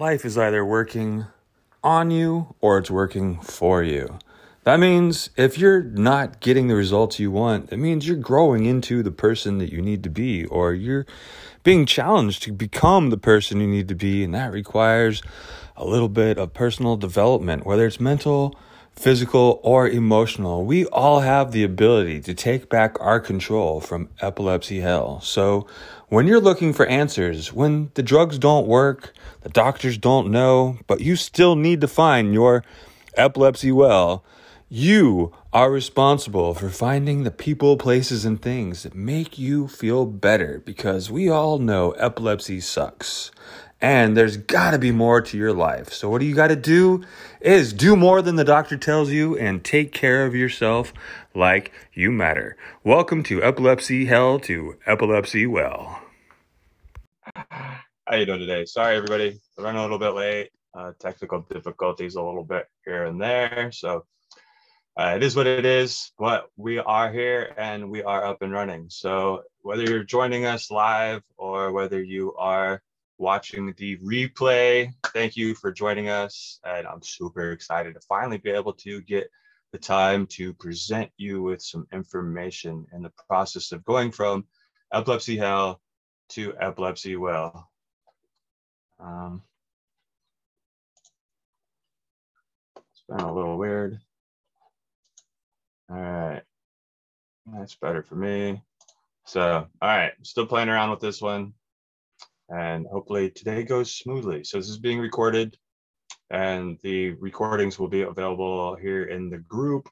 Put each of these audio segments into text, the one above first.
life is either working on you or it's working for you. That means if you're not getting the results you want, it means you're growing into the person that you need to be, or you're being challenged to become the person you need to be. And that requires a little bit of personal development, whether it's mental, physical, or emotional. We all have the ability to take back our control from epilepsy hell. So when you're looking for answers, when the drugs don't work, the doctors don't know, but you still need to find your epilepsy well, you are responsible for finding the people, places, and things that make you feel better because we all know epilepsy sucks. And there's got to be more to your life. So, what do you got to do? Is do more than the doctor tells you and take care of yourself like you matter. Welcome to Epilepsy Hell to Epilepsy Well. How you doing today? Sorry, everybody. I running a little bit late. Uh, technical difficulties a little bit here and there. So, uh, it is what it is, but we are here and we are up and running. So whether you're joining us live or whether you are watching the replay, thank you for joining us. And I'm super excited to finally be able to get the time to present you with some information in the process of going from epilepsy hell to epilepsy well. Um, it's been a little weird. All right. That's better for me. So, all right, still playing around with this one. And hopefully today goes smoothly. So this is being recorded and the recordings will be available here in the group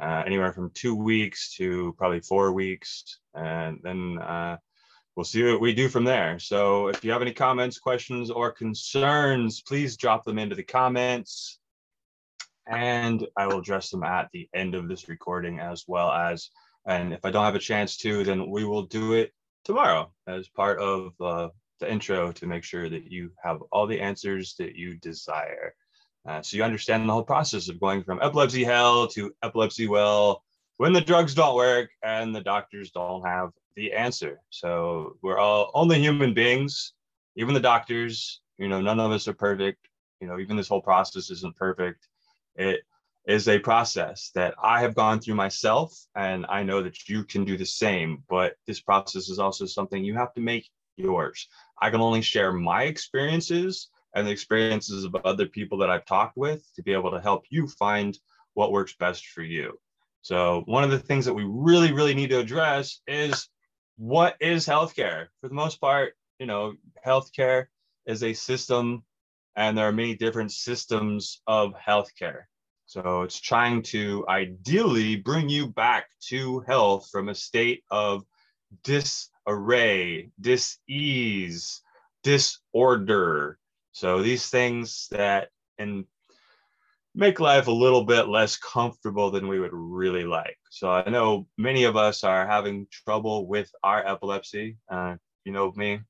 uh, anywhere from two weeks to probably four weeks. And then uh, we'll see what we do from there. So if you have any comments, questions, or concerns, please drop them into the comments and I will address them at the end of this recording as well as, and if I don't have a chance to, then we will do it tomorrow as part of uh, the intro to make sure that you have all the answers that you desire. Uh, so you understand the whole process of going from epilepsy hell to epilepsy well when the drugs don't work and the doctors don't have the answer. So we're all only human beings, even the doctors, you know, none of us are perfect. You know, even this whole process isn't perfect. It is a process that I have gone through myself, and I know that you can do the same. But this process is also something you have to make yours. I can only share my experiences and the experiences of other people that I've talked with to be able to help you find what works best for you. So, one of the things that we really, really need to address is what is healthcare? For the most part, you know, healthcare is a system and there are many different systems of healthcare. So it's trying to ideally bring you back to health from a state of disarray, dis-ease, disorder. So these things that and make life a little bit less comfortable than we would really like. So I know many of us are having trouble with our epilepsy. Uh, you know me,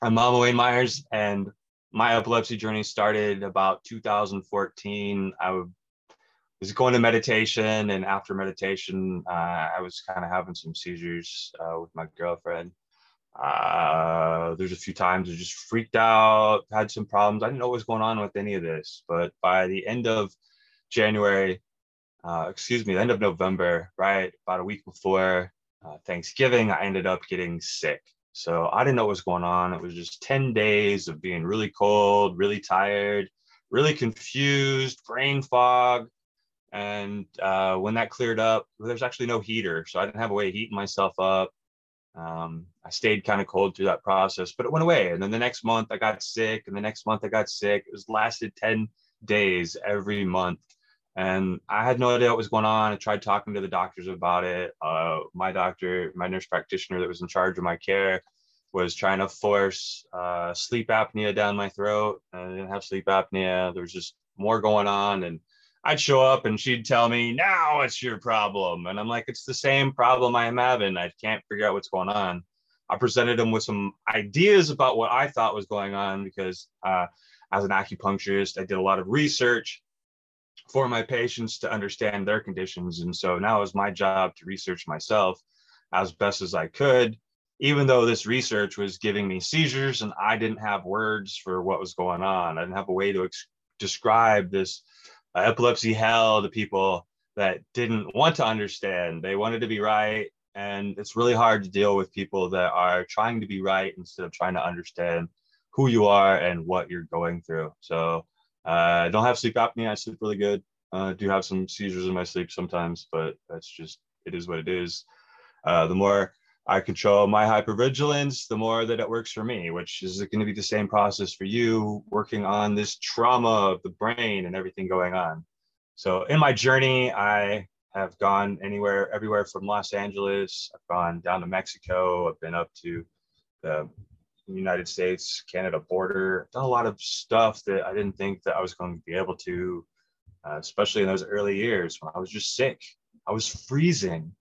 I'm Mama Wayne Myers, and my epilepsy journey started about 2014. I was going to meditation, and after meditation, uh, I was kind of having some seizures uh, with my girlfriend. Uh, there's a few times I just freaked out, had some problems. I didn't know what was going on with any of this, but by the end of January, uh, excuse me, the end of November, right about a week before uh, Thanksgiving, I ended up getting sick. So I didn't know what was going on. It was just 10 days of being really cold, really tired, really confused, brain fog. And uh, when that cleared up, there's actually no heater. So I didn't have a way of heating myself up. Um, I stayed kind of cold through that process, but it went away. And then the next month I got sick, and the next month I got sick. It was lasted 10 days every month. And I had no idea what was going on. I tried talking to the doctors about it. Uh, my doctor, my nurse practitioner that was in charge of my care, was trying to force uh, sleep apnea down my throat. I didn't have sleep apnea. There was just more going on. And I'd show up and she'd tell me, now it's your problem. And I'm like, it's the same problem I am having. I can't figure out what's going on. I presented him with some ideas about what I thought was going on because uh, as an acupuncturist, I did a lot of research for my patients to understand their conditions. And so now it's my job to research myself as best as I could even though this research was giving me seizures and I didn't have words for what was going on, I didn't have a way to ex- describe this uh, epilepsy hell to people that didn't want to understand. They wanted to be right. And it's really hard to deal with people that are trying to be right instead of trying to understand who you are and what you're going through. So uh, I don't have sleep apnea. I sleep really good. Uh, do have some seizures in my sleep sometimes, but that's just, it is what it is. Uh, the more I control my hypervigilance, the more that it works for me, which is going to be the same process for you working on this trauma of the brain and everything going on. So in my journey, I have gone anywhere, everywhere from Los Angeles. I've gone down to Mexico. I've been up to the United States, Canada border. I've done a lot of stuff that I didn't think that I was going to be able to, uh, especially in those early years when I was just sick. I was freezing.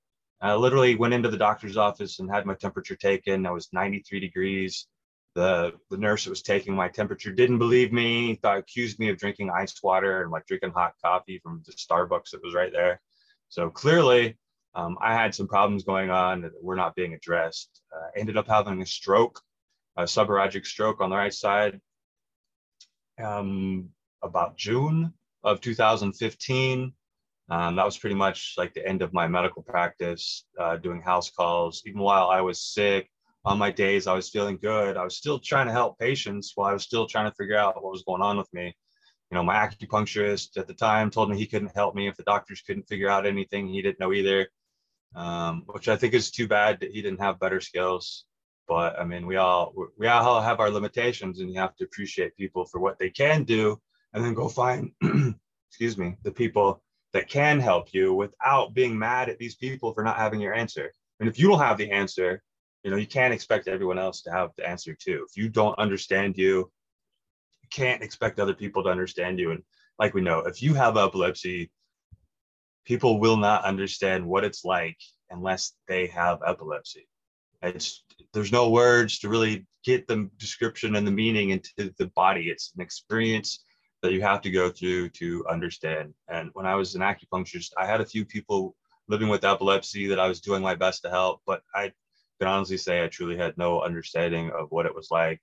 I literally went into the doctor's office and had my temperature taken. I was 93 degrees. The, the nurse that was taking my temperature didn't believe me, thought accused me of drinking ice water and like drinking hot coffee from the Starbucks that was right there. So clearly, um, I had some problems going on that were not being addressed. Uh, ended up having a stroke, a subarachnoid stroke on the right side, um, about June of 2015. Um, that was pretty much like the end of my medical practice, uh, doing house calls. Even while I was sick, on my days I was feeling good, I was still trying to help patients while I was still trying to figure out what was going on with me. You know, my acupuncturist at the time told me he couldn't help me if the doctors couldn't figure out anything. He didn't know either, um, which I think is too bad that he didn't have better skills. But I mean, we all we all have our limitations, and you have to appreciate people for what they can do, and then go find, excuse me, the people that can help you without being mad at these people for not having your answer. And if you don't have the answer, you know, you can't expect everyone else to have the answer too. If you don't understand you, you can't expect other people to understand you. And like we know, if you have epilepsy, people will not understand what it's like unless they have epilepsy. It's there's no words to really get the description and the meaning into the body. It's an experience that you have to go through to understand. And when I was an acupuncturist, I had a few people living with epilepsy that I was doing my best to help, but I can honestly say I truly had no understanding of what it was like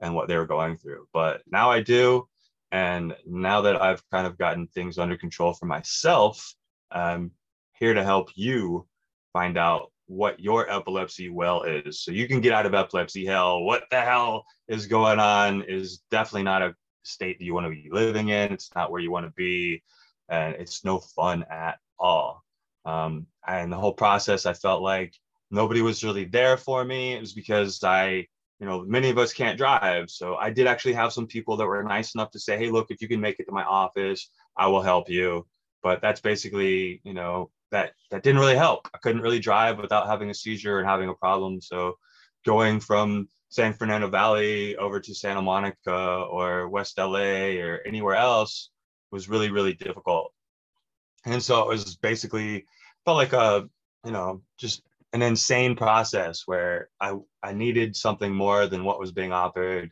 and what they were going through. But now I do. And now that I've kind of gotten things under control for myself, I'm here to help you find out what your epilepsy well is. So you can get out of epilepsy hell. What the hell is going on is definitely not a state that you want to be living in. It's not where you want to be, and it's no fun at all. Um, and the whole process, I felt like nobody was really there for me. It was because I, you know, many of us can't drive. So I did actually have some people that were nice enough to say, hey, look, if you can make it to my office, I will help you. But that's basically, you know, that that didn't really help. I couldn't really drive without having a seizure and having a problem. So going from San Fernando Valley over to Santa Monica or West LA or anywhere else was really, really difficult. And so it was basically felt like a, you know, just an insane process where I, I needed something more than what was being offered.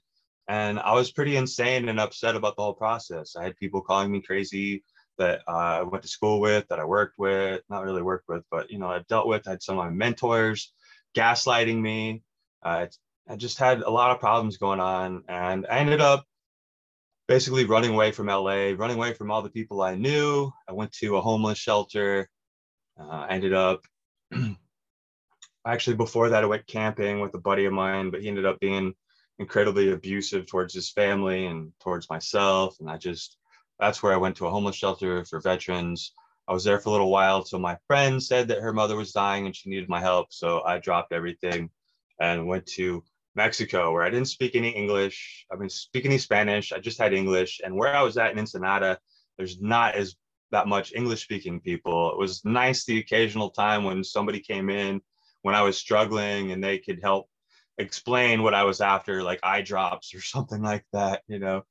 And I was pretty insane and upset about the whole process. I had people calling me crazy that uh, I went to school with, that I worked with, not really worked with, but you know, I've dealt with. I had some of my mentors gaslighting me, uh, I just had a lot of problems going on, and I ended up basically running away from LA, running away from all the people I knew. I went to a homeless shelter. Uh, I ended up actually before that I went camping with a buddy of mine, but he ended up being incredibly abusive towards his family and towards myself. And I just that's where I went to a homeless shelter for veterans. I was there for a little while So my friend said that her mother was dying and she needed my help. So I dropped everything and went to Mexico, where I didn't speak any English. I mean, speak any Spanish. I just had English. And where I was at in Ensenada, there's not as that much English speaking people. It was nice the occasional time when somebody came in when I was struggling and they could help explain what I was after, like eye drops or something like that, you know.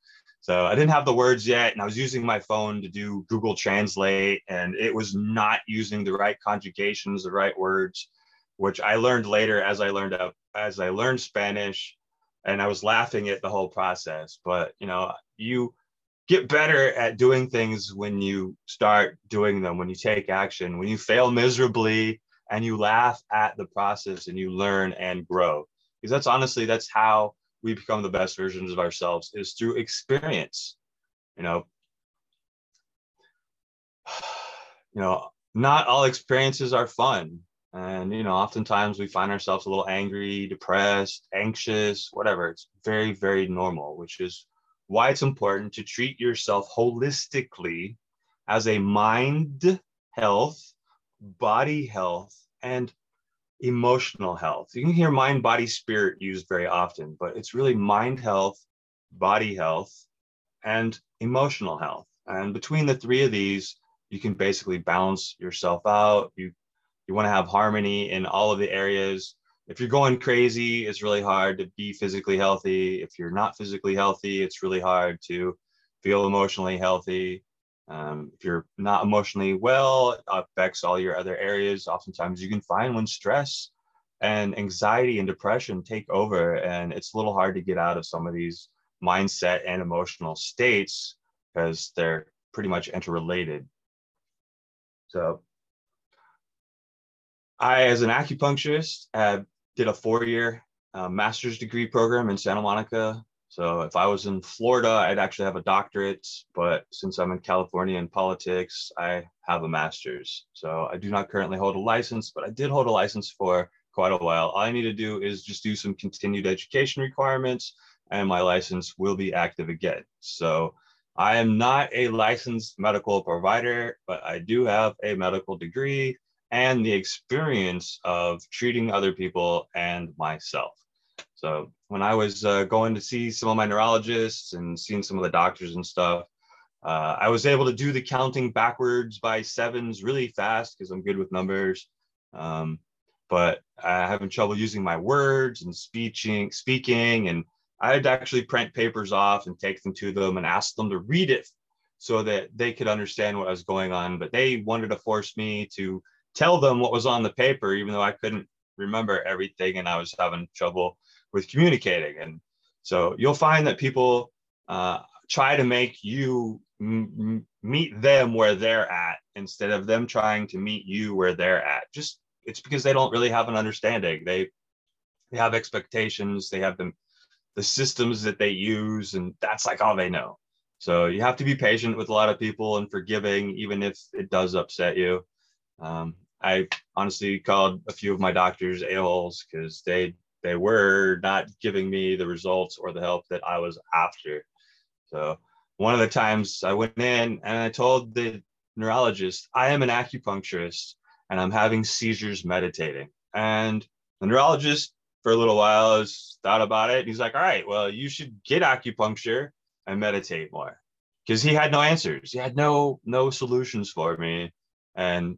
So I didn't have the words yet, and I was using my phone to do Google Translate, and it was not using the right conjugations, the right words which I learned later as I learned up as I learned Spanish, and I was laughing at the whole process. But you know, you get better at doing things when you start doing them, when you take action. When you fail miserably and you laugh at the process and you learn and grow because that's honestly that's how we become the best versions of ourselves is through experience you know you know not all experiences are fun and you know oftentimes we find ourselves a little angry depressed anxious whatever. It's very very normal which is why it's important to treat yourself holistically as a mind health body health and emotional health. You can hear mind body spirit used very often but it's really mind health body health and emotional health. And between the three of these you can basically balance yourself out. You you want to have harmony in all of the areas. If you're going crazy, it's really hard to be physically healthy. If you're not physically healthy, it's really hard to feel emotionally healthy. Um, if you're not emotionally well, it affects all your other areas. Oftentimes, you can find when stress and anxiety and depression take over, and it's a little hard to get out of some of these mindset and emotional states because they're pretty much interrelated. So, I, as an acupuncturist, uh, did a four-year uh, master's degree program in Santa Monica. So if I was in Florida, I'd actually have a doctorate. But since I'm in California in politics, I have a master's. So I do not currently hold a license, but I did hold a license for quite a while. All I need to do is just do some continued education requirements, and my license will be active again. So I am not a licensed medical provider, but I do have a medical degree and the experience of treating other people and myself. So when I was uh, going to see some of my neurologists and seeing some of the doctors and stuff, uh, I was able to do the counting backwards by sevens really fast because I'm good with numbers. Um, but I having trouble using my words and speaking, speaking, and I'd actually print papers off and take them to them and ask them to read it so that they could understand what was going on. But they wanted to force me to tell them what was on the paper, even though I couldn't remember everything and I was having trouble with communicating. And so you'll find that people uh, try to make you m- meet them where they're at instead of them trying to meet you where they're at. Just it's because they don't really have an understanding. They they have expectations. They have them the systems that they use, and that's like all they know. So you have to be patient with a lot of people and forgiving, even if it does upset you. Um, I honestly called a few of my doctors a-holes because they they were not giving me the results or the help that I was after. So one of the times I went in and I told the neurologist, I am an acupuncturist and I'm having seizures meditating. And the neurologist for a little while has thought about it. And He's like, all right, well, you should get acupuncture and meditate more. Because he had no answers. He had no no solutions for me. And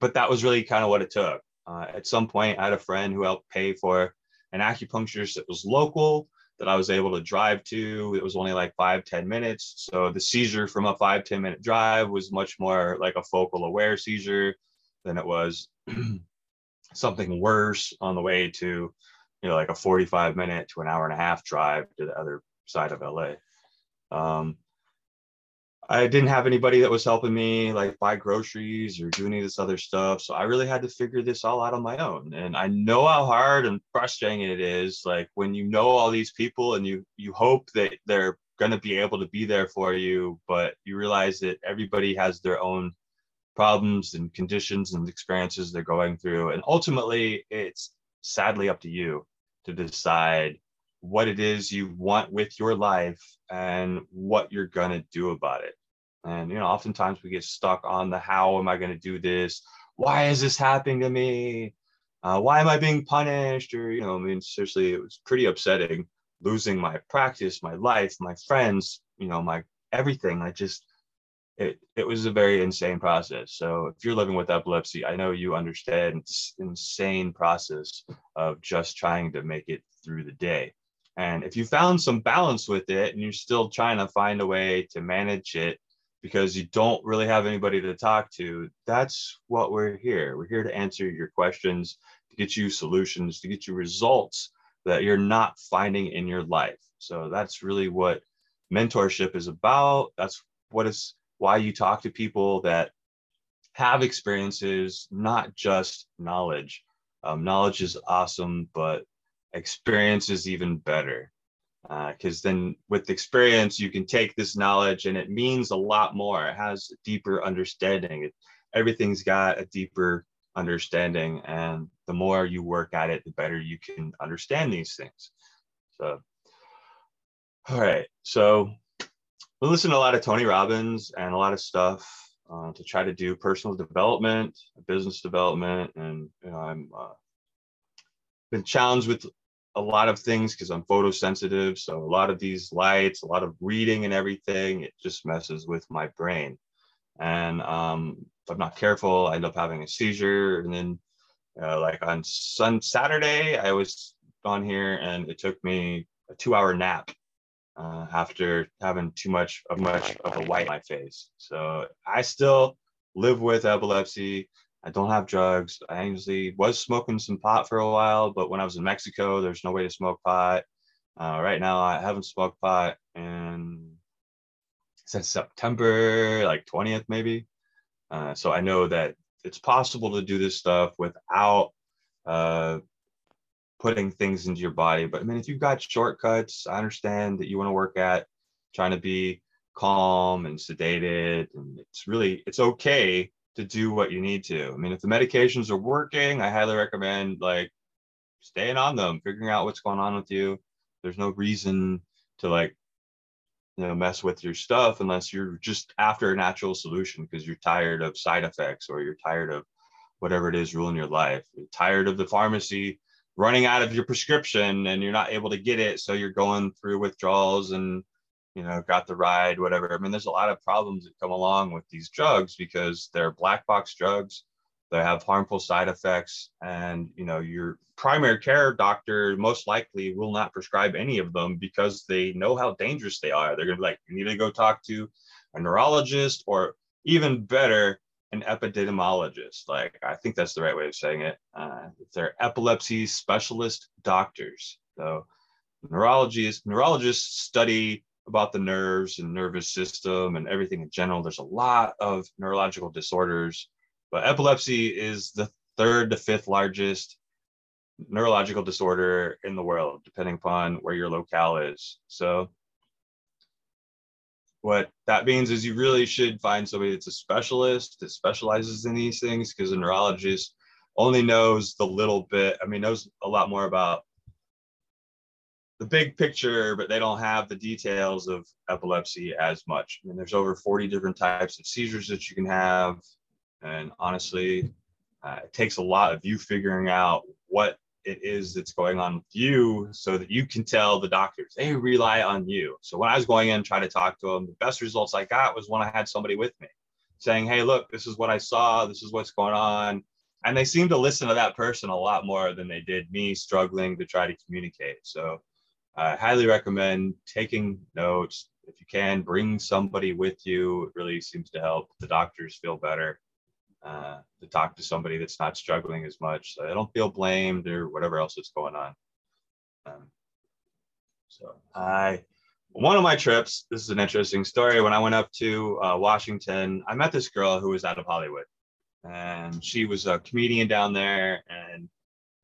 but that was really kind of what it took. Uh, at some point, I had a friend who helped pay for an acupuncturist that was local that I was able to drive to. It was only like five ten minutes. So the seizure from a five ten minute drive was much more like a focal aware seizure than it was something worse on the way to, you know, like a 45 minute to an hour and a half drive to the other side of LA. Um, I didn't have anybody that was helping me like buy groceries or do any of this other stuff. So I really had to figure this all out on my own. And I know how hard and frustrating it is. Like when you know all these people and you you hope that they're gonna be able to be there for you, but you realize that everybody has their own problems and conditions and experiences they're going through. And ultimately it's sadly up to you to decide what it is you want with your life and what you're going to do about it. And, you know, oftentimes we get stuck on the how am I going to do this? Why is this happening to me? Uh, why am I being punished? Or, you know, I mean, seriously, it was pretty upsetting losing my practice, my life, my friends, you know, my everything. I just, it, it was a very insane process. So if you're living with epilepsy, I know you understand this insane process of just trying to make it through the day. And if you found some balance with it and you're still trying to find a way to manage it because you don't really have anybody to talk to, that's what we're here. We're here to answer your questions, to get you solutions, to get you results that you're not finding in your life. So that's really what mentorship is about. That's what is why you talk to people that have experiences, not just knowledge. Um, knowledge is awesome, but experience is even better because uh, then with experience you can take this knowledge and it means a lot more. It has a deeper understanding. It, everything's got a deeper understanding and the more you work at it the better you can understand these things. So all right so we listen to a lot of tony robbins and a lot of stuff uh, to try to do personal development business development and you know i'm uh, been challenged with a lot of things because I'm photosensitive. So a lot of these lights, a lot of reading and everything, it just messes with my brain. And um, if I'm not careful, I end up having a seizure. And then, uh, like on Sun Saturday, I was on here and it took me a two-hour nap uh, after having too much of much of a white in my face. So I still live with epilepsy. I don't have drugs. I actually was smoking some pot for a while, but when I was in Mexico, there's no way to smoke pot. Uh, right now, I haven't smoked pot in since September, like 20th, maybe. Uh, so I know that it's possible to do this stuff without uh, putting things into your body. But I mean, if you've got shortcuts, I understand that you want to work at trying to be calm and sedated, and it's really it's okay to do what you need to. I mean, if the medications are working, I highly recommend like staying on them, figuring out what's going on with you. There's no reason to like you know mess with your stuff unless you're just after a natural solution because you're tired of side effects or you're tired of whatever it is ruling your life. You're tired of the pharmacy running out of your prescription and you're not able to get it so you're going through withdrawals and you know, got the ride, whatever. I mean, there's a lot of problems that come along with these drugs because they're black box drugs. They have harmful side effects, and you know, your primary care doctor most likely will not prescribe any of them because they know how dangerous they are. They're gonna be like, you need to go talk to a neurologist, or even better, an epidemiologist. Like, I think that's the right way of saying it. Uh, they're epilepsy specialist doctors. So, neurologists neurologists study about the nerves and nervous system and everything in general. There's a lot of neurological disorders, but epilepsy is the third to fifth largest neurological disorder in the world, depending upon where your locale is. So, what that means is you really should find somebody that's a specialist that specializes in these things because a neurologist only knows the little bit. I mean, knows a lot more about the big picture, but they don't have the details of epilepsy as much. I mean, there's over 40 different types of seizures that you can have. And honestly, uh, it takes a lot of you figuring out what it is that's going on with you so that you can tell the doctors they rely on you. So when I was going in trying to talk to them, the best results I got was when I had somebody with me saying, Hey, look, this is what I saw. This is what's going on. And they seemed to listen to that person a lot more than they did me struggling to try to communicate. So I highly recommend taking notes. If you can, bring somebody with you. It really seems to help the doctors feel better uh, to talk to somebody that's not struggling as much. So they don't feel blamed or whatever else is going on. Um, so I, one of my trips, this is an interesting story. When I went up to uh, Washington, I met this girl who was out of Hollywood and she was a comedian down there and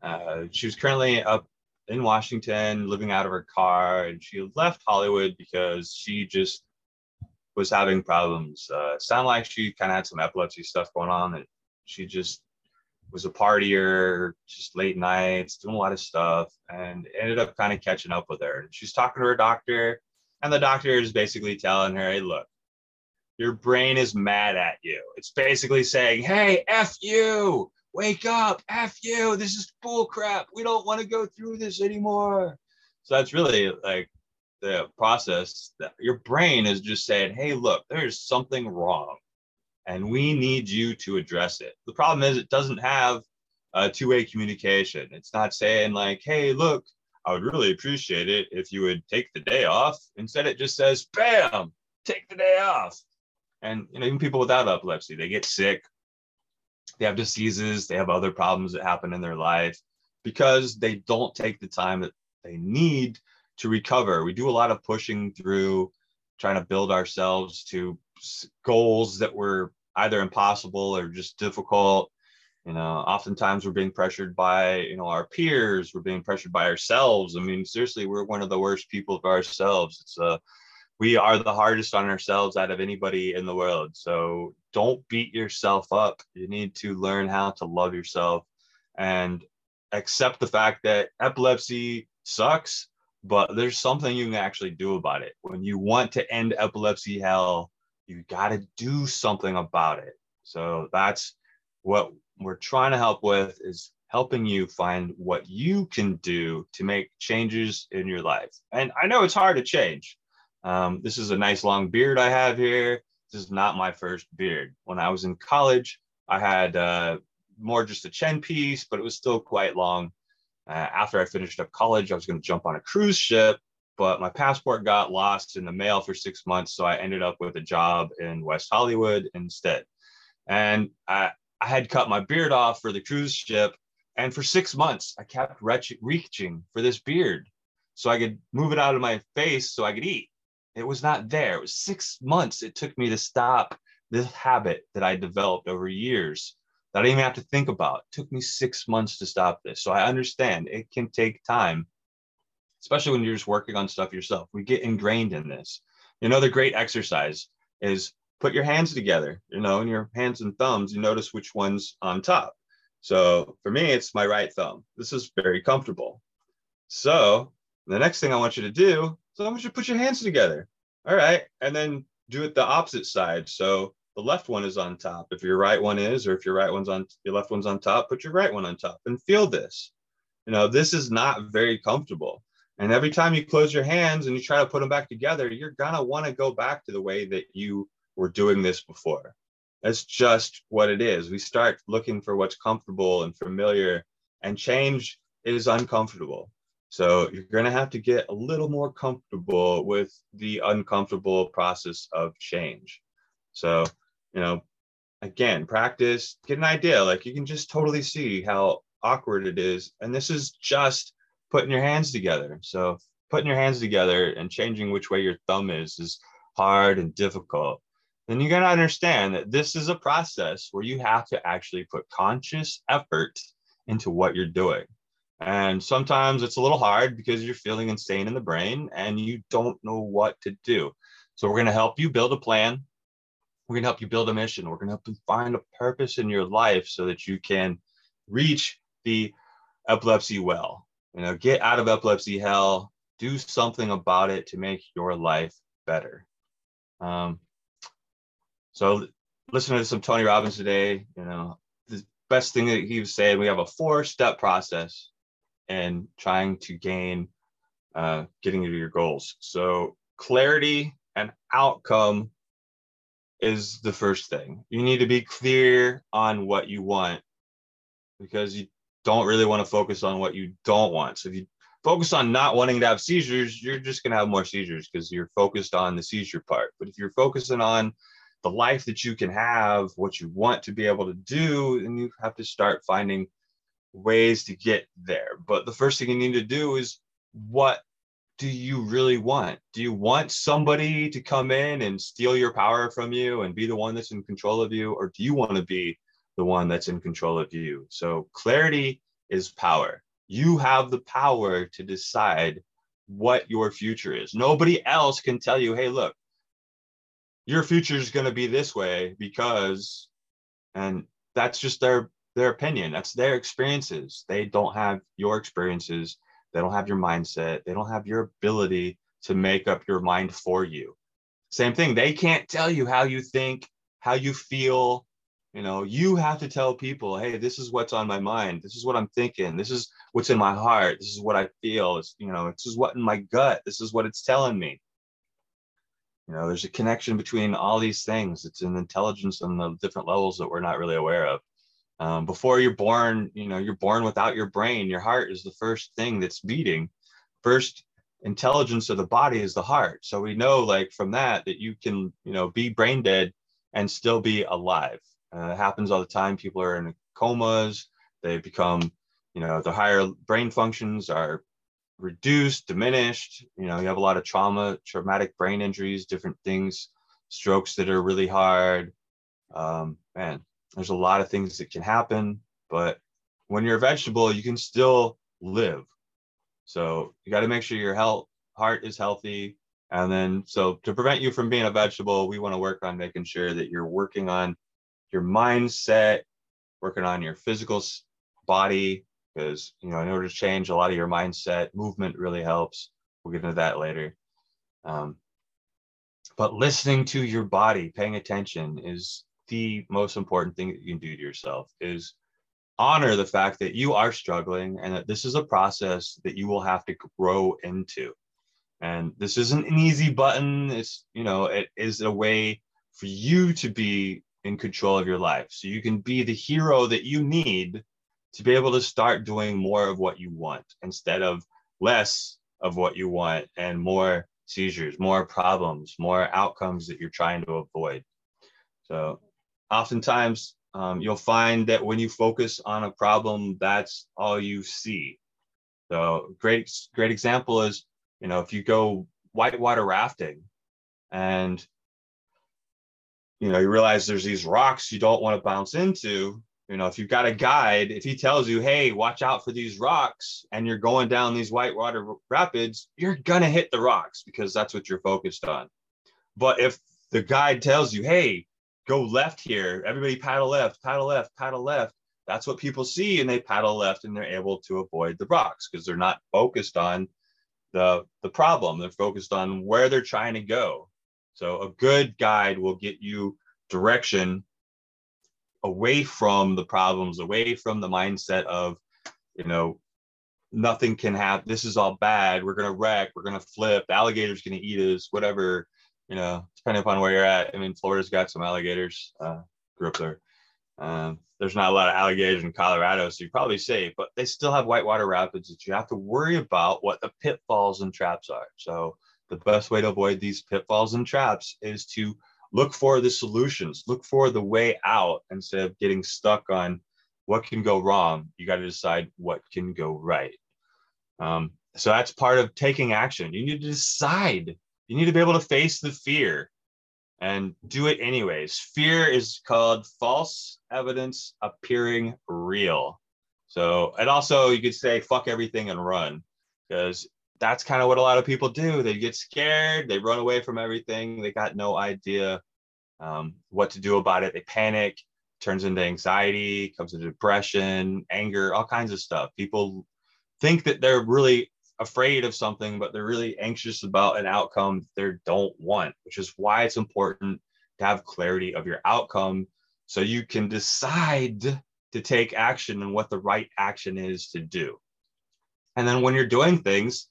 uh, she was currently up in Washington, living out of her car, and she left Hollywood because she just was having problems. Uh, sounded like she kind of had some epilepsy stuff going on, and she just was a partier, just late nights, doing a lot of stuff, and ended up kind of catching up with her. She's talking to her doctor, and the doctor is basically telling her, "Hey, look, your brain is mad at you. It's basically saying, hey, F you wake up, F you, this is bull crap. We don't want to go through this anymore. So that's really like the process that your brain is just saying, hey, look, there's something wrong and we need you to address it. The problem is it doesn't have a two-way communication. It's not saying like, hey, look, I would really appreciate it if you would take the day off. Instead, it just says, bam, take the day off. And you know, even people without epilepsy, they get sick they have diseases, they have other problems that happen in their life because they don't take the time that they need to recover. We do a lot of pushing through trying to build ourselves to goals that we're either impossible or just difficult. You know, oftentimes we're being pressured by, you know, our peers, we're being pressured by ourselves. I mean, seriously, we're one of the worst people for ourselves. It's uh we are the hardest on ourselves out of anybody in the world. So don't beat yourself up. You need to learn how to love yourself and accept the fact that epilepsy sucks, but there's something you can actually do about it. When you want to end epilepsy hell, you got to do something about it. So that's what we're trying to help with is helping you find what you can do to make changes in your life. And I know it's hard to change. Um, this is a nice long beard I have here. This is not my first beard. When I was in college, I had uh, more just a chin piece, but it was still quite long. Uh, after I finished up college, I was going to jump on a cruise ship, but my passport got lost in the mail for six months. So I ended up with a job in West Hollywood instead. And I, I had cut my beard off for the cruise ship. And for six months, I kept reaching for this beard so I could move it out of my face so I could eat. It was not there. It was six months it took me to stop this habit that I developed over years that I didn't even have to think about. It took me six months to stop this. So I understand it can take time, especially when you're just working on stuff yourself. We get ingrained in this. Another great exercise is put your hands together, you know, in your hands and thumbs, you notice which one's on top. So for me, it's my right thumb. This is very comfortable. So the next thing I want you to do is I want you to put your hands together. All right. And then do it the opposite side. So the left one is on top. If your right one is, or if your right one's on your left one's on top, put your right one on top and feel this. You know, this is not very comfortable. And every time you close your hands and you try to put them back together, you're gonna want to go back to the way that you were doing this before. That's just what it is. We start looking for what's comfortable and familiar, and change is uncomfortable. So you're going to have to get a little more comfortable with the uncomfortable process of change. So you know, again, practice, get an idea. Like you can just totally see how awkward it is. And this is just putting your hands together. So putting your hands together and changing which way your thumb is is hard and difficult. Then you got to understand that this is a process where you have to actually put conscious effort into what you're doing. And sometimes it's a little hard because you're feeling insane in the brain and you don't know what to do. So, we're going to help you build a plan we're going to help you build a mission. We're going to help you find a purpose in your life so that you can reach the epilepsy well. You know, get out of epilepsy hell, do something about it to make your life better. Um, so, listening to some Tony Robbins today, you know, the best thing that he was saying, we have a four step process in trying to gain uh, getting to your goals. So, clarity and outcome is the first thing. You need to be clear on what you want because you don't really want to focus on what you don't want. So if you focus on not wanting to have seizures, you're just going to have more seizures because you're focused on the seizure part. But if you're focusing on the life that you can have, what you want to be able to do, then you have to start finding ways to get there. But the first thing you need to do is what do you really want? Do you want somebody to come in and steal your power from you and be the one that's in control of you? Or do you want to be the one that's in control of you? So, clarity is power. You have the power to decide what your future is. Nobody else can tell you, hey, look, your future is going to be this way because, and that's just their their opinion. That's their experiences. They don't have your experiences they don't have your mindset. They don't have your ability to make up your mind for you. Same thing. They can't tell you how you think, how you feel. You know, you have to tell people, hey, this is what's on my mind. This is what I'm thinking. This is what's in my heart. This is what I feel. It's, you know, this is what in my gut. This is what it's telling me. You know, there's a connection between all these things. It's an intelligence on the different levels that we're not really aware of um, before you're born you know you're born without your brain your heart is the first thing that's beating. First intelligence of the body is the heart. So we know like from that that you can you know be brain dead and still be alive. Uh, it happens all the time. People are in comas. They become you know the higher brain functions are reduced diminished. You know you have a lot of trauma traumatic brain injuries different things strokes that are really hard. Um, man, there's a lot of things that can happen, but when you're a vegetable, you can still live. So you got to make sure your health heart is healthy. And then, so to prevent you from being a vegetable, we want to work on making sure that you're working on your mindset, working on your physical body, because, you know, in order to change a lot of your mindset, movement really helps. We'll get into that later. Um, but listening to your body, paying attention is the most important thing that you can do to yourself is honor the fact that you are struggling and that this is a process that you will have to grow into. And this isn't an easy button. It's, you know, it is a way for you to be in control of your life. So you can be the hero that you need to be able to start doing more of what you want instead of less of what you want and more seizures, more problems, more outcomes that you're trying to avoid. So oftentimes um, you'll find that when you focus on a problem, that's all you see. So great, great example is, you know, if you go whitewater rafting and, you know, you realize there's these rocks you don't want to bounce into, you know, if you've got a guide, if he tells you, hey, watch out for these rocks, and you're going down these whitewater rapids, you're going to hit the rocks because that's what you're focused on. But if the guide tells you, hey, go left here. Everybody paddle left, paddle left, paddle left. That's what people see, and they paddle left, and they're able to avoid the rocks because they're not focused on the the problem. They're focused on where they're trying to go. So a good guide will get you direction away from the problems, away from the mindset of, you know, nothing can happen. This is all bad. We're gonna wreck. We're gonna flip. The alligator's gonna eat us. Whatever you know, depending upon where you're at. I mean, Florida's got some alligators. Uh, grew up there. Um, there's not a lot of alligators in Colorado, so you're probably safe, but they still have whitewater rapids that you have to worry about what the pitfalls and traps are. So the best way to avoid these pitfalls and traps is to look for the solutions, look for the way out instead of getting stuck on what can go wrong. You got to decide what can go right. Um, so that's part of taking action. You need to decide you need to be able to face the fear and do it anyways. Fear is called false evidence appearing real. So, and also you could say fuck everything and run because that's kind of what a lot of people do. They get scared, they run away from everything, they got no idea um, what to do about it. They panic, turns into anxiety, comes into depression, anger, all kinds of stuff. People think that they're really afraid of something, but they're really anxious about an outcome they don't want, which is why it's important to have clarity of your outcome so you can decide to take action and what the right action is to do. And then when you're doing things,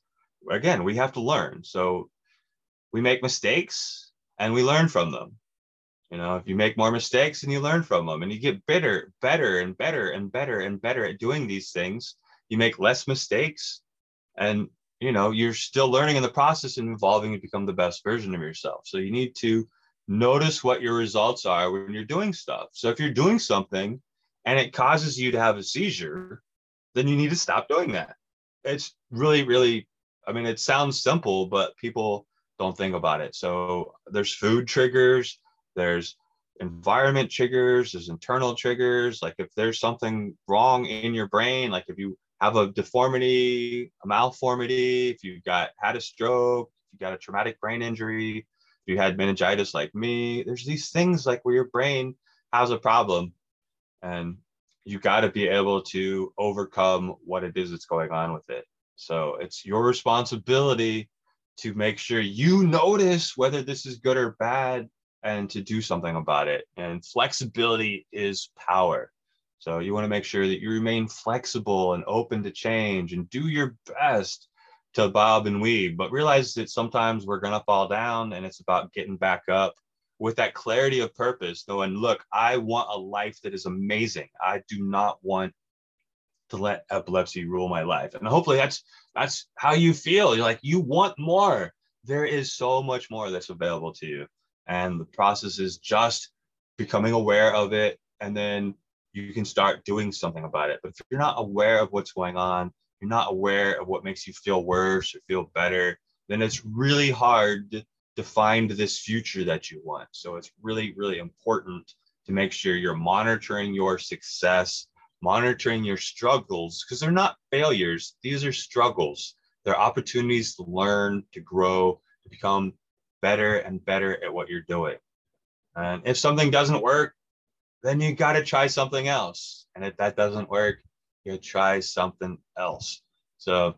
again, we have to learn. So we make mistakes and we learn from them. You know, if you make more mistakes and you learn from them and you get better, better and better and better and better at doing these things, you make less mistakes and you know you're still learning in the process and evolving to become the best version of yourself. So you need to notice what your results are when you're doing stuff. So if you're doing something and it causes you to have a seizure then you need to stop doing that. It's really really i mean it sounds simple but people don't think about it. So there's food triggers there's environment triggers there's internal triggers. Like if there's something wrong in your brain like if you have a deformity, a malformity, if you've got had a stroke, if you got a traumatic brain injury, if you had meningitis like me, there's these things like where your brain has a problem and you got to be able to overcome what it is that's going on with it. So it's your responsibility to make sure you notice whether this is good or bad and to do something about it. And flexibility is power. So you want to make sure that you remain flexible and open to change and do your best to bob and weave, but realize that sometimes we're going to fall down and it's about getting back up with that clarity of purpose, knowing, look, I want a life that is amazing. I do not want to let epilepsy rule my life. And hopefully that's that's how you feel. You're like you want more. There is so much more that's available to you. And the process is just becoming aware of it and then you can start doing something about it. But if you're not aware of what's going on, you're not aware of what makes you feel worse or feel better, then it's really hard to find this future that you want. So it's really, really important to make sure you're monitoring your success, monitoring your struggles, because they're not failures. These are struggles. They're opportunities to learn, to grow, to become better and better at what you're doing. And if something doesn't work, then you got to try something else. And if that doesn't work, you try something else. So,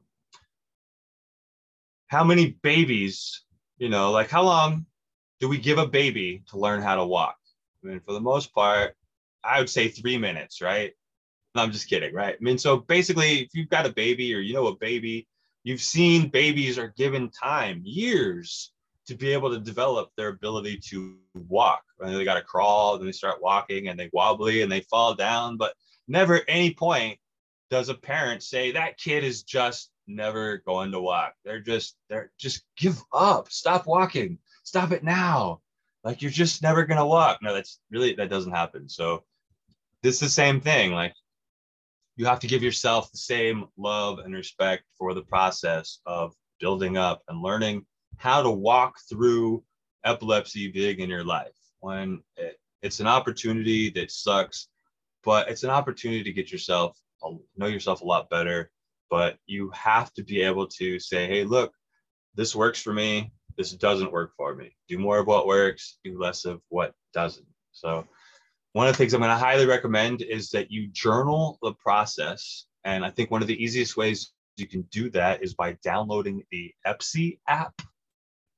how many babies, you know, like how long do we give a baby to learn how to walk? I mean, for the most part, I would say three minutes, right? No, I'm just kidding, right? I mean, so basically, if you've got a baby or you know a baby, you've seen babies are given time, years to be able to develop their ability to walk. And they got to crawl, then they start walking and they wobbly and they fall down. But never at any point does a parent say that kid is just never going to walk. They're just, they're just give up, stop walking, stop it now. Like you're just never to walk. No, that's really, that doesn't happen. So this is the same thing. Like you have to give yourself the same love and respect for the process of building up and learning how to walk through epilepsy big in your life when it, it's an opportunity that sucks but it's an opportunity to get yourself know yourself a lot better. But you have to be able to say hey look this works for me. This doesn't work for me. Do more of what works do less of what doesn't. So one of the things i'm going to highly recommend is that you journal the process. And i think one of the easiest ways you can do that is by downloading the Epsy app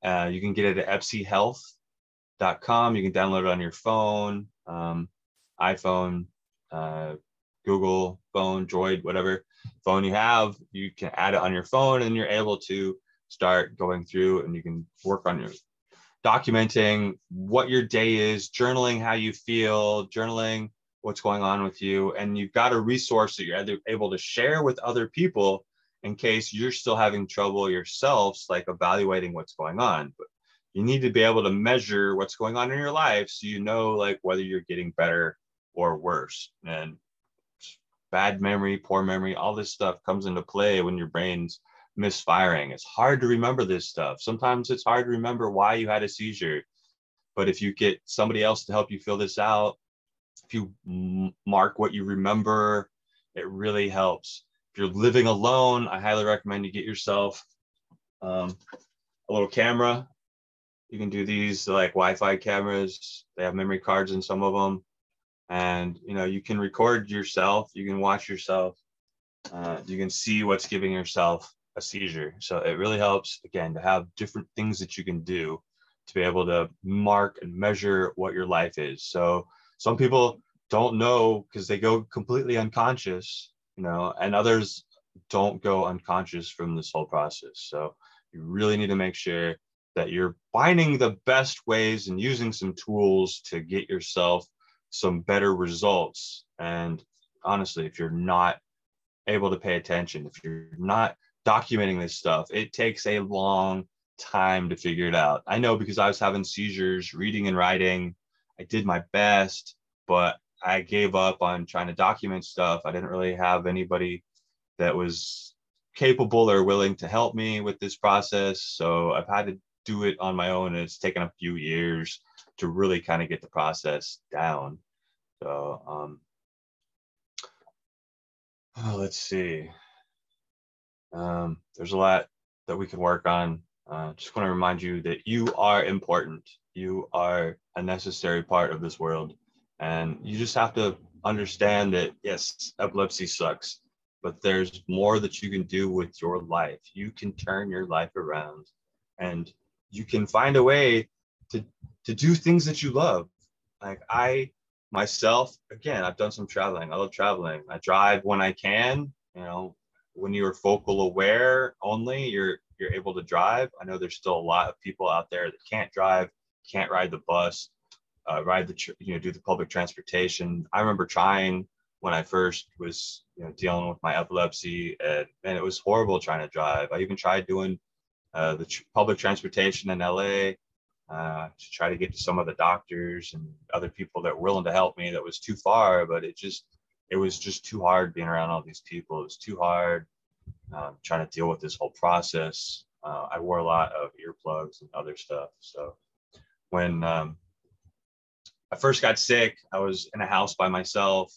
uh, you can get it at epsyhealth.com. You can download it on your phone, um, iPhone, uh, Google phone, Droid, whatever phone you have. You can add it on your phone and you're able to start going through and you can work on your documenting what your day is, journaling how you feel, journaling what's going on with you. And you've got a resource that you're able to share with other people in case you're still having trouble yourselves, like evaluating what's going on. But you need to be able to measure what's going on in your life so you know like whether you're getting better or worse. And bad memory, poor memory, all this stuff comes into play when your brain's misfiring. It's hard to remember this stuff. Sometimes it's hard to remember why you had a seizure. But if you get somebody else to help you fill this out, if you mark what you remember, it really helps if you're living alone, I highly recommend you get yourself um, a little camera. You can do these like Wi-Fi cameras. They have memory cards in some of them, and you know you can record yourself. You can watch yourself. Uh, you can see what's giving yourself a seizure. So it really helps again to have different things that you can do to be able to mark and measure what your life is. So some people don't know because they go completely unconscious you know, and others don't go unconscious from this whole process. So you really need to make sure that you're finding the best ways and using some tools to get yourself some better results. And honestly, if you're not able to pay attention, if you're not documenting this stuff, it takes a long time to figure it out. I know because I was having seizures, reading and writing. I did my best, but I gave up on trying to document stuff. I didn't really have anybody that was capable or willing to help me with this process. So I've had to do it on my own. And it's taken a few years to really kind of get the process down. So, um, oh, let's see. Um, there's a lot that we can work on. Uh, just want to remind you that you are important. You are a necessary part of this world. And you just have to understand that, yes, epilepsy sucks, but there's more that you can do with your life. You can turn your life around and you can find a way to, to do things that you love. Like I myself, again, I've done some traveling. I love traveling. I drive when I can, you know, when you're focal aware only, you're you're able to drive. I know there's still a lot of people out there that can't drive, can't ride the bus uh, ride the you know do the public transportation. I remember trying when I first was you know dealing with my epilepsy, and, and it was horrible trying to drive. I even tried doing uh, the tr- public transportation in LA uh, to try to get to some of the doctors and other people that were willing to help me. That was too far, but it just it was just too hard being around all these people. It was too hard um, trying to deal with this whole process. Uh, I wore a lot of earplugs and other stuff. So when um, I first got sick. I was in a house by myself,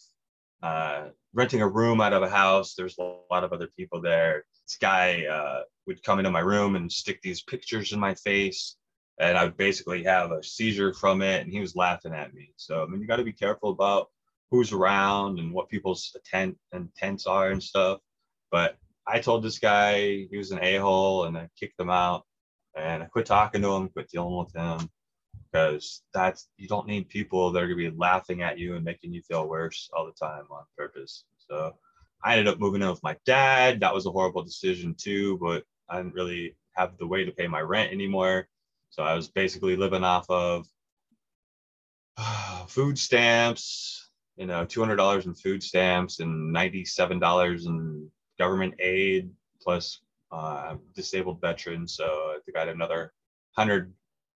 uh, renting a room out of a house. There's a lot of other people there. This guy uh, would come into my room and stick these pictures in my face, and I would basically have a seizure from it. And he was laughing at me. So I mean, you got to be careful about who's around and what people's intent intents are and stuff. But I told this guy he was an a hole, and I kicked him out, and I quit talking to him, quit dealing with him because that's you don't need people that are gonna be laughing at you and making you feel worse all the time on purpose. So I ended up moving in with my dad. That was a horrible decision too, but I didn't really have the way to pay my rent anymore. So I was basically living off of food stamps, you know, $200 in food stamps and $97 in government aid plus uh, disabled veterans. So I think I had another hundred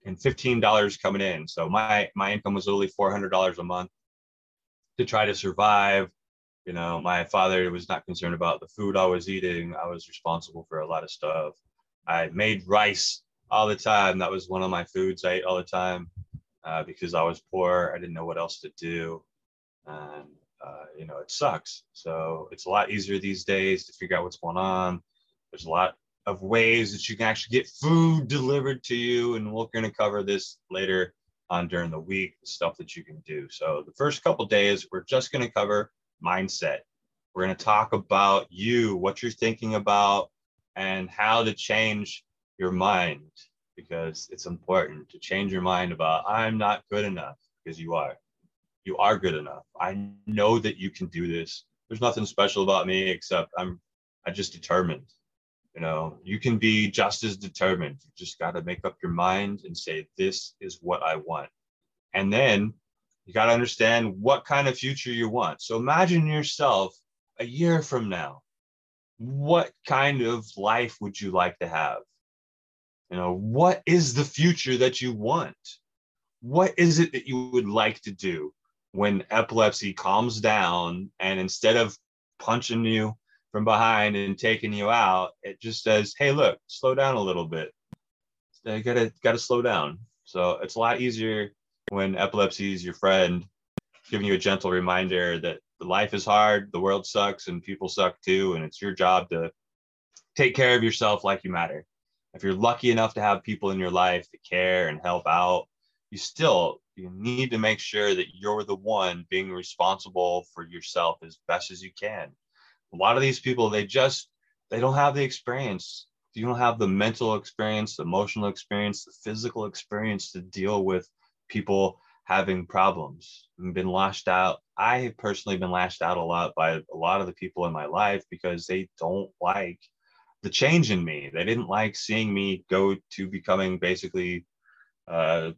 and fifteen dollars coming in. So my my income was hundred dollars a month to try to survive. You know, my father was not concerned about the food I was eating. I was responsible for a lot of stuff. I made rice all the time. That was one of my foods I ate all the time uh, because I was poor. I didn't know what else to do, and uh, you know, it sucks. So it's a lot easier these days to figure out what's going on. There's a lot of ways that you can actually get food delivered to you. And we're going to cover this later on during the week, the stuff that you can do. So the first couple days, we're just going to cover mindset. We're going to talk about you, what you're thinking about, and how to change your mind because it's important to change your mind about I'm not good enough because you are. You are good enough. I know that you can do this. There's nothing special about me except I'm I just determined you know you can be just as determined. You just got to make up your mind and say this is what i want. And then you got to understand what kind of future you want. So imagine yourself a year from now. What kind of life would you like to have? You know what is the future that you want? What is it that you would like to do when epilepsy calms down and instead of punching you from behind and taking you out, it just says, "Hey, look, slow down a little bit. Uh, you gotta gotta slow down." So it's a lot easier when epilepsy is your friend, giving you a gentle reminder that life is hard, the world sucks, and people suck too, and it's your job to take care of yourself like you matter. If you're lucky enough to have people in your life that care and help out, you still you need to make sure that you're the one being responsible for yourself as best as you can a lot of these people they just they don't have the experience. You don't have the mental experience the emotional experience the physical experience to deal with people having problems and been lashed out. I have personally been lashed out a lot by a lot of the people in my life because they don't like the change in me. They didn't like seeing me go to becoming basically uh,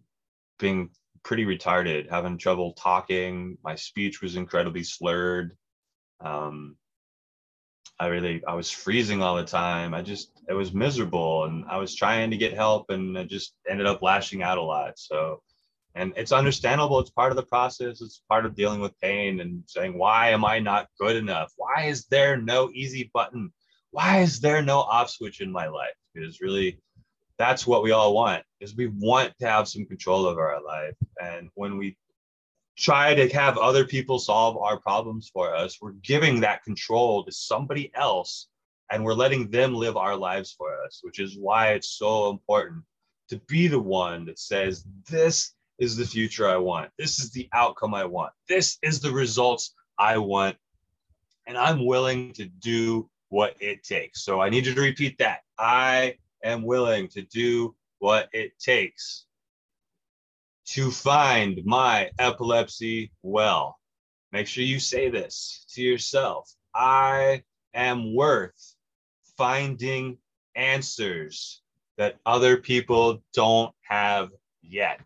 being pretty retarded having trouble talking. My speech was incredibly slurred. Um, I really I was freezing all the time. I just it was miserable and I was trying to get help and I just ended up lashing out a lot. So and it's understandable. It's part of the process. It's part of dealing with pain and saying, why am I not good enough? Why is there no easy button? Why is there no off switch in my life? Because really that's what we all want is we want to have some control over our life. And when we try to have other people solve our problems for us. We're giving that control to somebody else and we're letting them live our lives for us, which is why it's so important to be the one that says, This is the future I want. This is the outcome I want. This is the results I want. And I'm willing to do what it takes. So I need you to repeat that. I am willing to do what it takes to find my epilepsy well. Make sure you say this to yourself. I am worth finding answers that other people don't have yet.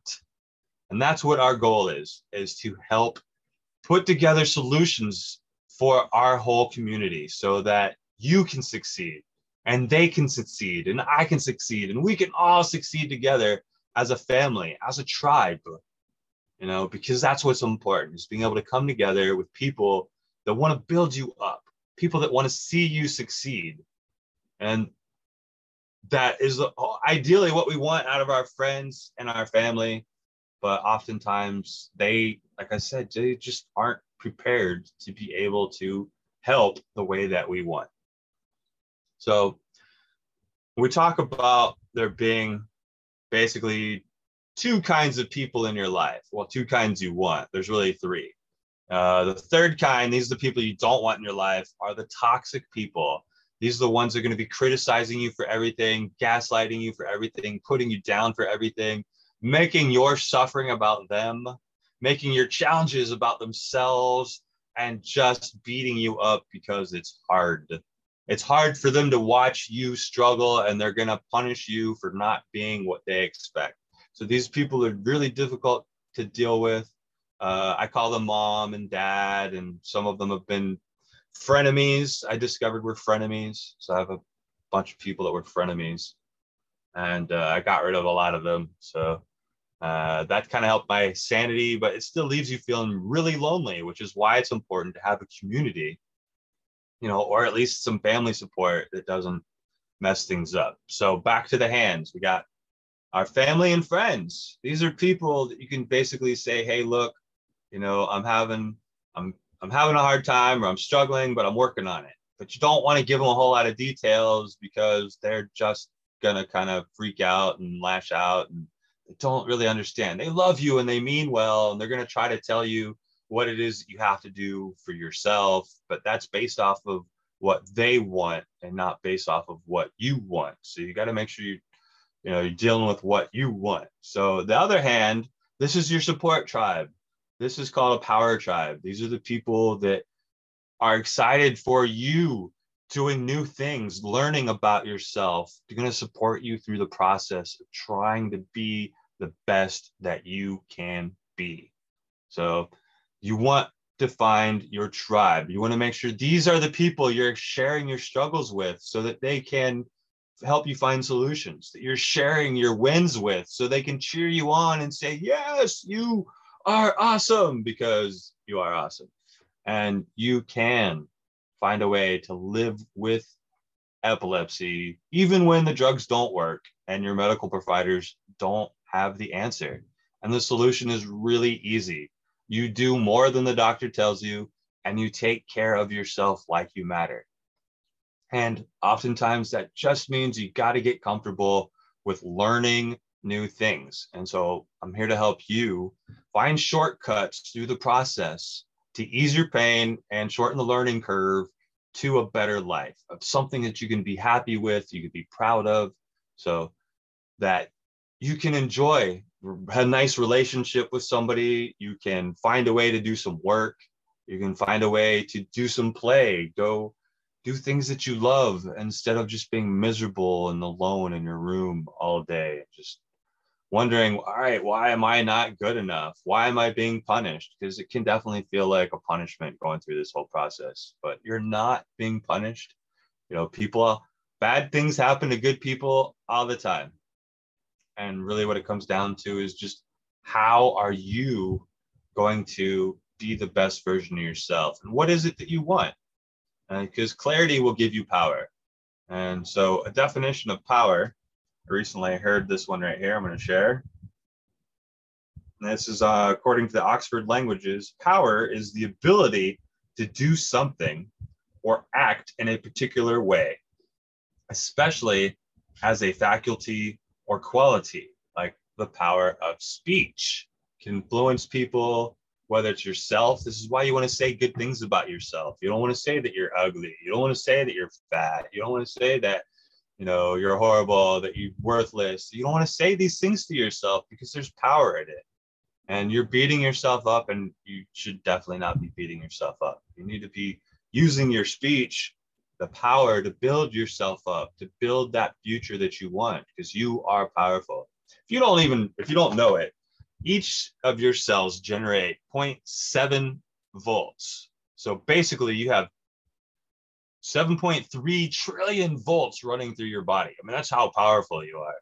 And that's what our goal is, is to help put together solutions for our whole community so that you can succeed and they can succeed and I can succeed and we can all succeed together as a family, as a tribe, you know, because that's what's important is being able to come together with people that want to build you up, people that want to see you succeed. And that is oh, ideally what we want out of our friends and our family. but oftentimes they, like I said, they just aren't prepared to be able to help the way that we want. So we talk about there being basically two kinds of people in your life. Well, two kinds you want. There's really three. Uh, the third kind, these are the people you don't want in your life, are the toxic people. These are the ones that are going to be criticizing you for everything, gaslighting you for everything, putting you down for everything, making your suffering about them, making your challenges about themselves, and just beating you up because it's hard. It's hard for them to watch you struggle and they're going to punish you for not being what they expect. So these people are really difficult to deal with. Uh, I call them mom and dad, and some of them have been frenemies. I discovered were frenemies. So I have a bunch of people that were frenemies, and uh, I got rid of a lot of them. So uh, that kind of helped my sanity, but it still leaves you feeling really lonely, which is why it's important to have a community, you know, or at least some family support that doesn't mess things up. So back to the hands, we got our family and friends. These are people that you can basically say, "Hey, look, you know, I'm having I'm I'm having a hard time or I'm struggling, but I'm working on it." But you don't want to give them a whole lot of details because they're just gonna kind of freak out and lash out and they don't really understand. They love you and they mean well, and they're to try to tell you what it is that you have to do for yourself, but that's based off of what they want and not based off of what you want. So you got to make sure you, you know, you're dealing with what you want. So the other hand, this is your support tribe. This is called a power tribe. These are the people that are excited for you doing new things, learning about yourself. They're going to support you through the process of trying to be the best that you can be. So you want to find your tribe. You want to make sure these are the people you're sharing your struggles with so that they can help you find solutions, that you're sharing your wins with so they can cheer you on and say, Yes, you are awesome because you are awesome. And you can find a way to live with epilepsy, even when the drugs don't work and your medical providers don't have the answer. And the solution is really easy. You do more than the doctor tells you, and you take care of yourself like you matter. And oftentimes that just means you got to get comfortable with learning new things. And so I'm here to help you find shortcuts through the process to ease your pain and shorten the learning curve to a better life of something that you can be happy with, you can be proud of, so that you can enjoy a nice relationship with somebody. You can find a way to do some work. You can find a way to do some play. Go do things that you love instead of just being miserable and alone in your room all day. Just wondering, all right, why am I not good enough? Why am I being punished? Because it can definitely feel like a punishment going through this whole process, but you're not being punished. You know, people, bad things happen to good people all the time. And really, what it comes down to is just how are you going to be the best version of yourself? And what is it that you want? Because uh, clarity will give you power. And so, a definition of power I recently heard this one right here. I'm going to share. This is uh, according to the Oxford Languages power is the ability to do something or act in a particular way, especially as a faculty or quality, like the power of speech can influence people, whether it's yourself. This is why you want to say good things about yourself. You don't want to say that you're ugly. You don't want to say that you're fat. You don't want to say that you know, you're horrible, that you're worthless. You don't want to say these things to yourself because there's power in it. And you're beating yourself up, and you should definitely not be beating yourself up. You need to be using your speech, the power to build yourself up, to build that future that you want, because you are powerful. If you don't even, if you don't know it, each of your cells generate 0.7 volts. So basically, you have 7.3 trillion volts running through your body. I mean, that's how powerful you are.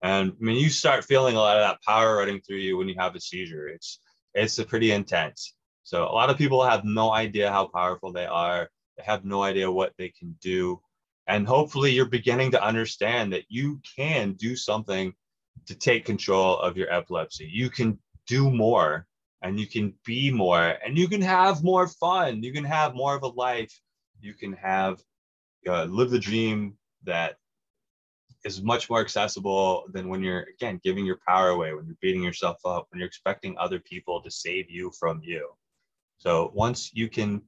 And I mean, you start feeling a lot of that power running through you when you have a seizure. It's it's pretty intense. So a lot of people have no idea how powerful they are. Have no idea what they can do. And hopefully you're beginning to understand that you can do something to take control of your epilepsy. You can do more and you can be more and you can have more fun. You can have more of a life. You can have uh, live the dream that is much more accessible than when you're again giving your power away, when you're beating yourself up, when you're expecting other people to save you from you. So once you can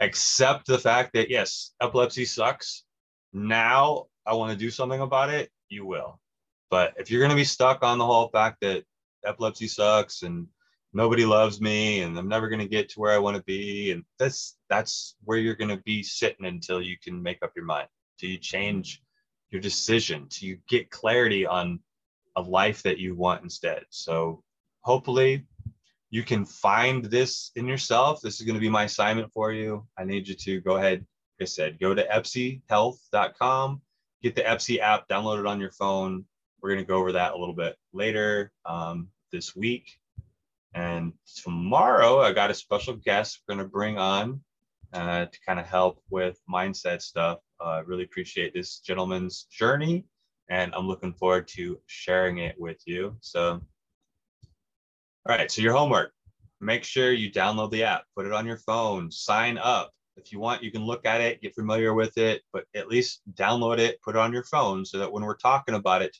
accept the fact that yes, epilepsy sucks, now I want to do something about it, you will. But if you're going to be stuck on the whole fact that epilepsy sucks and nobody loves me and I'm never going to get to where I want to be and that's that's where you're going to be sitting until you can make up your mind. Till you change your decision, till you get clarity on a life that you want instead. So hopefully you can find this in yourself. This is going to be my assignment for you. I need you to go ahead, like I said, go to epsyhealth.com, get the Epsy app, download it on your phone. We're going to go over that a little bit later um, this week. And tomorrow, I got a special guest we're going to bring on uh, to kind of help with mindset stuff. I uh, really appreciate this gentleman's journey, and I'm looking forward to sharing it with you. So, all right, so your homework make sure you download the app, put it on your phone, sign up. If you want, you can look at it, get familiar with it, but at least download it, put it on your phone so that when we're talking about it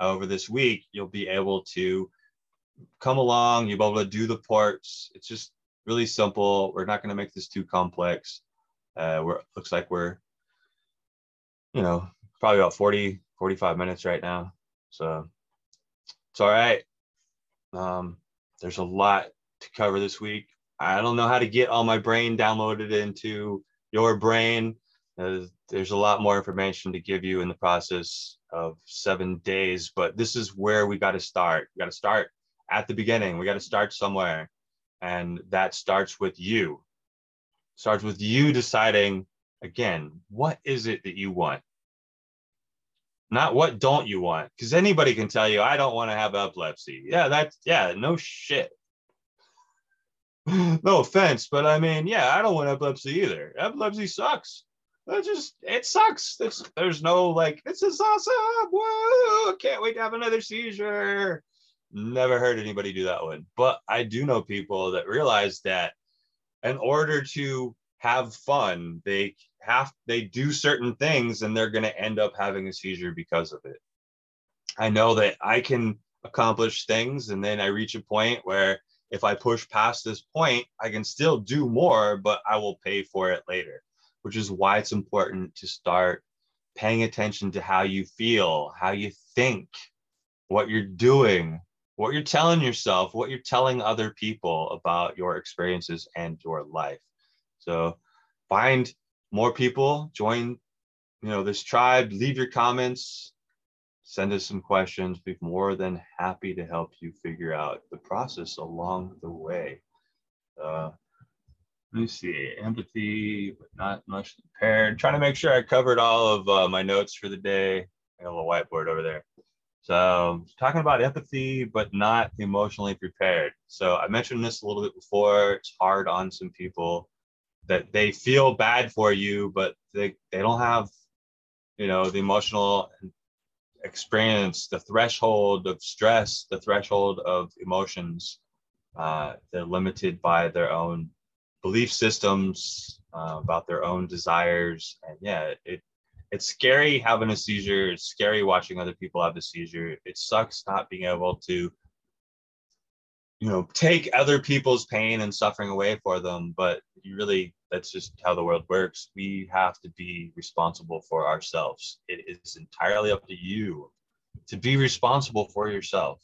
over this week, you'll be able to come along, you'll be able to do the parts. It's just really simple. We're not going to make this too complex. Uh, we're looks like we're, you know, probably about 40, 45 minutes right now. So it's all right. Um, there's a lot to cover this week. I don't know how to get all my brain downloaded into your brain. Uh, there's a lot more information to give you in the process of seven days, but this is where we got to start. We got to start at the beginning. We got to start somewhere. And that starts with you. Starts with you deciding again, what is it that you want? Not what don't you want? Because anybody can tell you, I don't want to have epilepsy. Yeah, that's yeah, no shit. no offense, but I mean, yeah, I don't want epilepsy either. Epilepsy sucks. That just it sucks. There's there's no like this is awesome. Whoa, can't wait to have another seizure. Never heard anybody do that one. But I do know people that realize that in order to have fun, they have they do certain things and they're going to end up having a seizure because of it. I know that I can accomplish things and then I reach a point where if I push past this point, I can still do more, but I will pay for it later, which is why it's important to start paying attention to how you feel, how you think, what you're doing, what you're telling yourself, what you're telling other people about your experiences and your life. So find more people, join, you know, this tribe, leave your comments, send us some questions. Be more than happy to help you figure out the process along the way. Uh, let me see, empathy, but not much impaired. Trying to make sure I covered all of uh, my notes for the day. I got a little whiteboard over there. So talking about empathy, but not emotionally prepared. So I mentioned this a little bit before. It's hard on some people that they feel bad for you, but they, they don't have, you know, the emotional experience, the threshold of stress, the threshold of emotions. Uh, they're limited by their own belief systems, uh, about their own desires. And yeah, it, it's scary having a seizure. It's scary watching other people have a seizure. It sucks not being able to, you know, take other people's pain and suffering away for them. But you really, that's just how the world works. We have to be responsible for ourselves. It is entirely up to you to be responsible for yourself.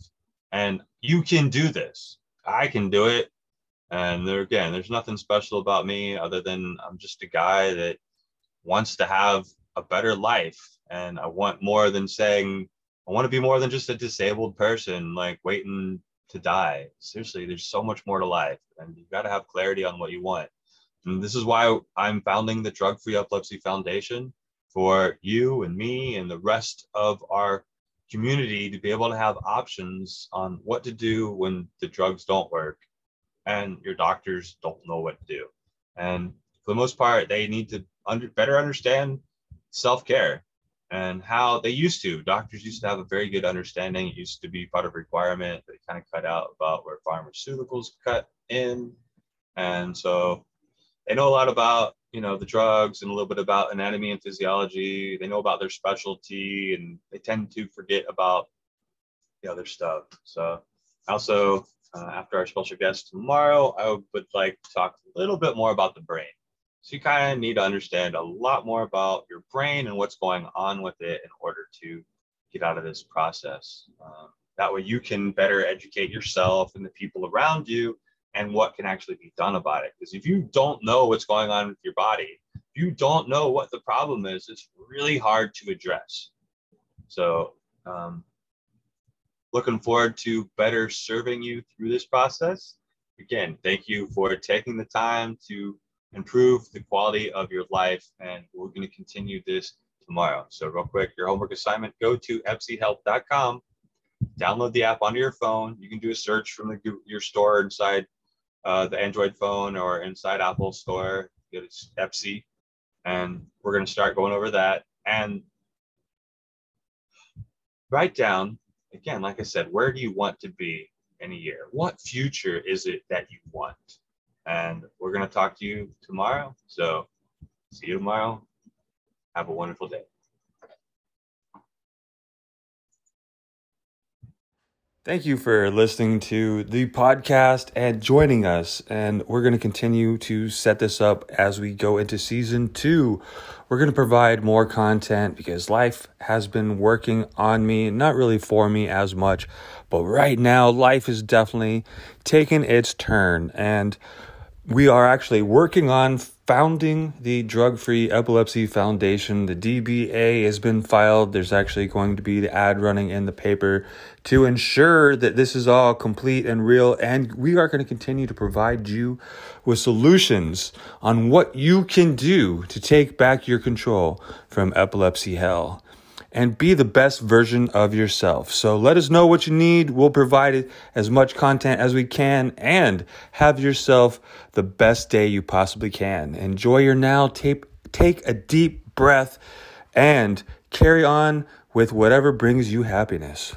And you can do this. I can do it. And there again, there's nothing special about me other than I'm just a guy that wants to have a better life and i want more than saying i want to be more than just a disabled person like waiting to die. Seriously there's so much more to life and you've got to have clarity on what you want. And this is why i'm founding the drug free epilepsy foundation for you and me and the rest of our community to be able to have options on what to do when the drugs don't work and your doctors don't know what to do. And for the most part they need to under, better understand self care. And how they used to. Doctors used to have a very good understanding. It used to be part of requirement. They kind of cut out about where pharmaceuticals cut in. And so they know a lot about, you know, the drugs and a little bit about anatomy and physiology. They know about their specialty and they tend to forget about the other stuff. So also uh, after our special guest tomorrow, I would like to talk a little bit more about the brain. So you kind of need to understand a lot more about your brain and what's going on with it in order to get out of this process. Um, that way you can better educate yourself and the people around you and what can actually be done about it. Because if you don't know what's going on with your body, if you don't know what the problem is, it's really hard to address. So um, looking forward to better serving you through this process. Again, thank you for taking the time to improve the quality of your life. And we're going to continue this tomorrow. So, real quick, your homework assignment go to epsyhealth.com, download the app onto your phone. You can do a search from the, your store inside uh, the Android phone or inside Apple Store. It's Epsy. And we're going to start going over that. And write down again, like I said, where do you want to be in a year? What future is it that you want? And we're going to talk to you tomorrow. So see you tomorrow. Have a wonderful day. Thank you for listening to the podcast and joining us. And we're going to continue to set this up as we go into season two. We're going to provide more content because life has been working on me, not really for me as much, but right now life is definitely taking its turn. And we are actually working on founding the Drug Free Epilepsy Foundation. The DBA has been filed. There's actually going to be the ad running in the paper to ensure that this is all complete and real. And we are going to continue to provide you with solutions on what you can do to take back your control from epilepsy hell and be the best version of yourself. So let us know what you need. We'll provide as much content as we can and have yourself the best day you possibly can. Enjoy your now. Take, take a deep breath and carry on with whatever brings you happiness.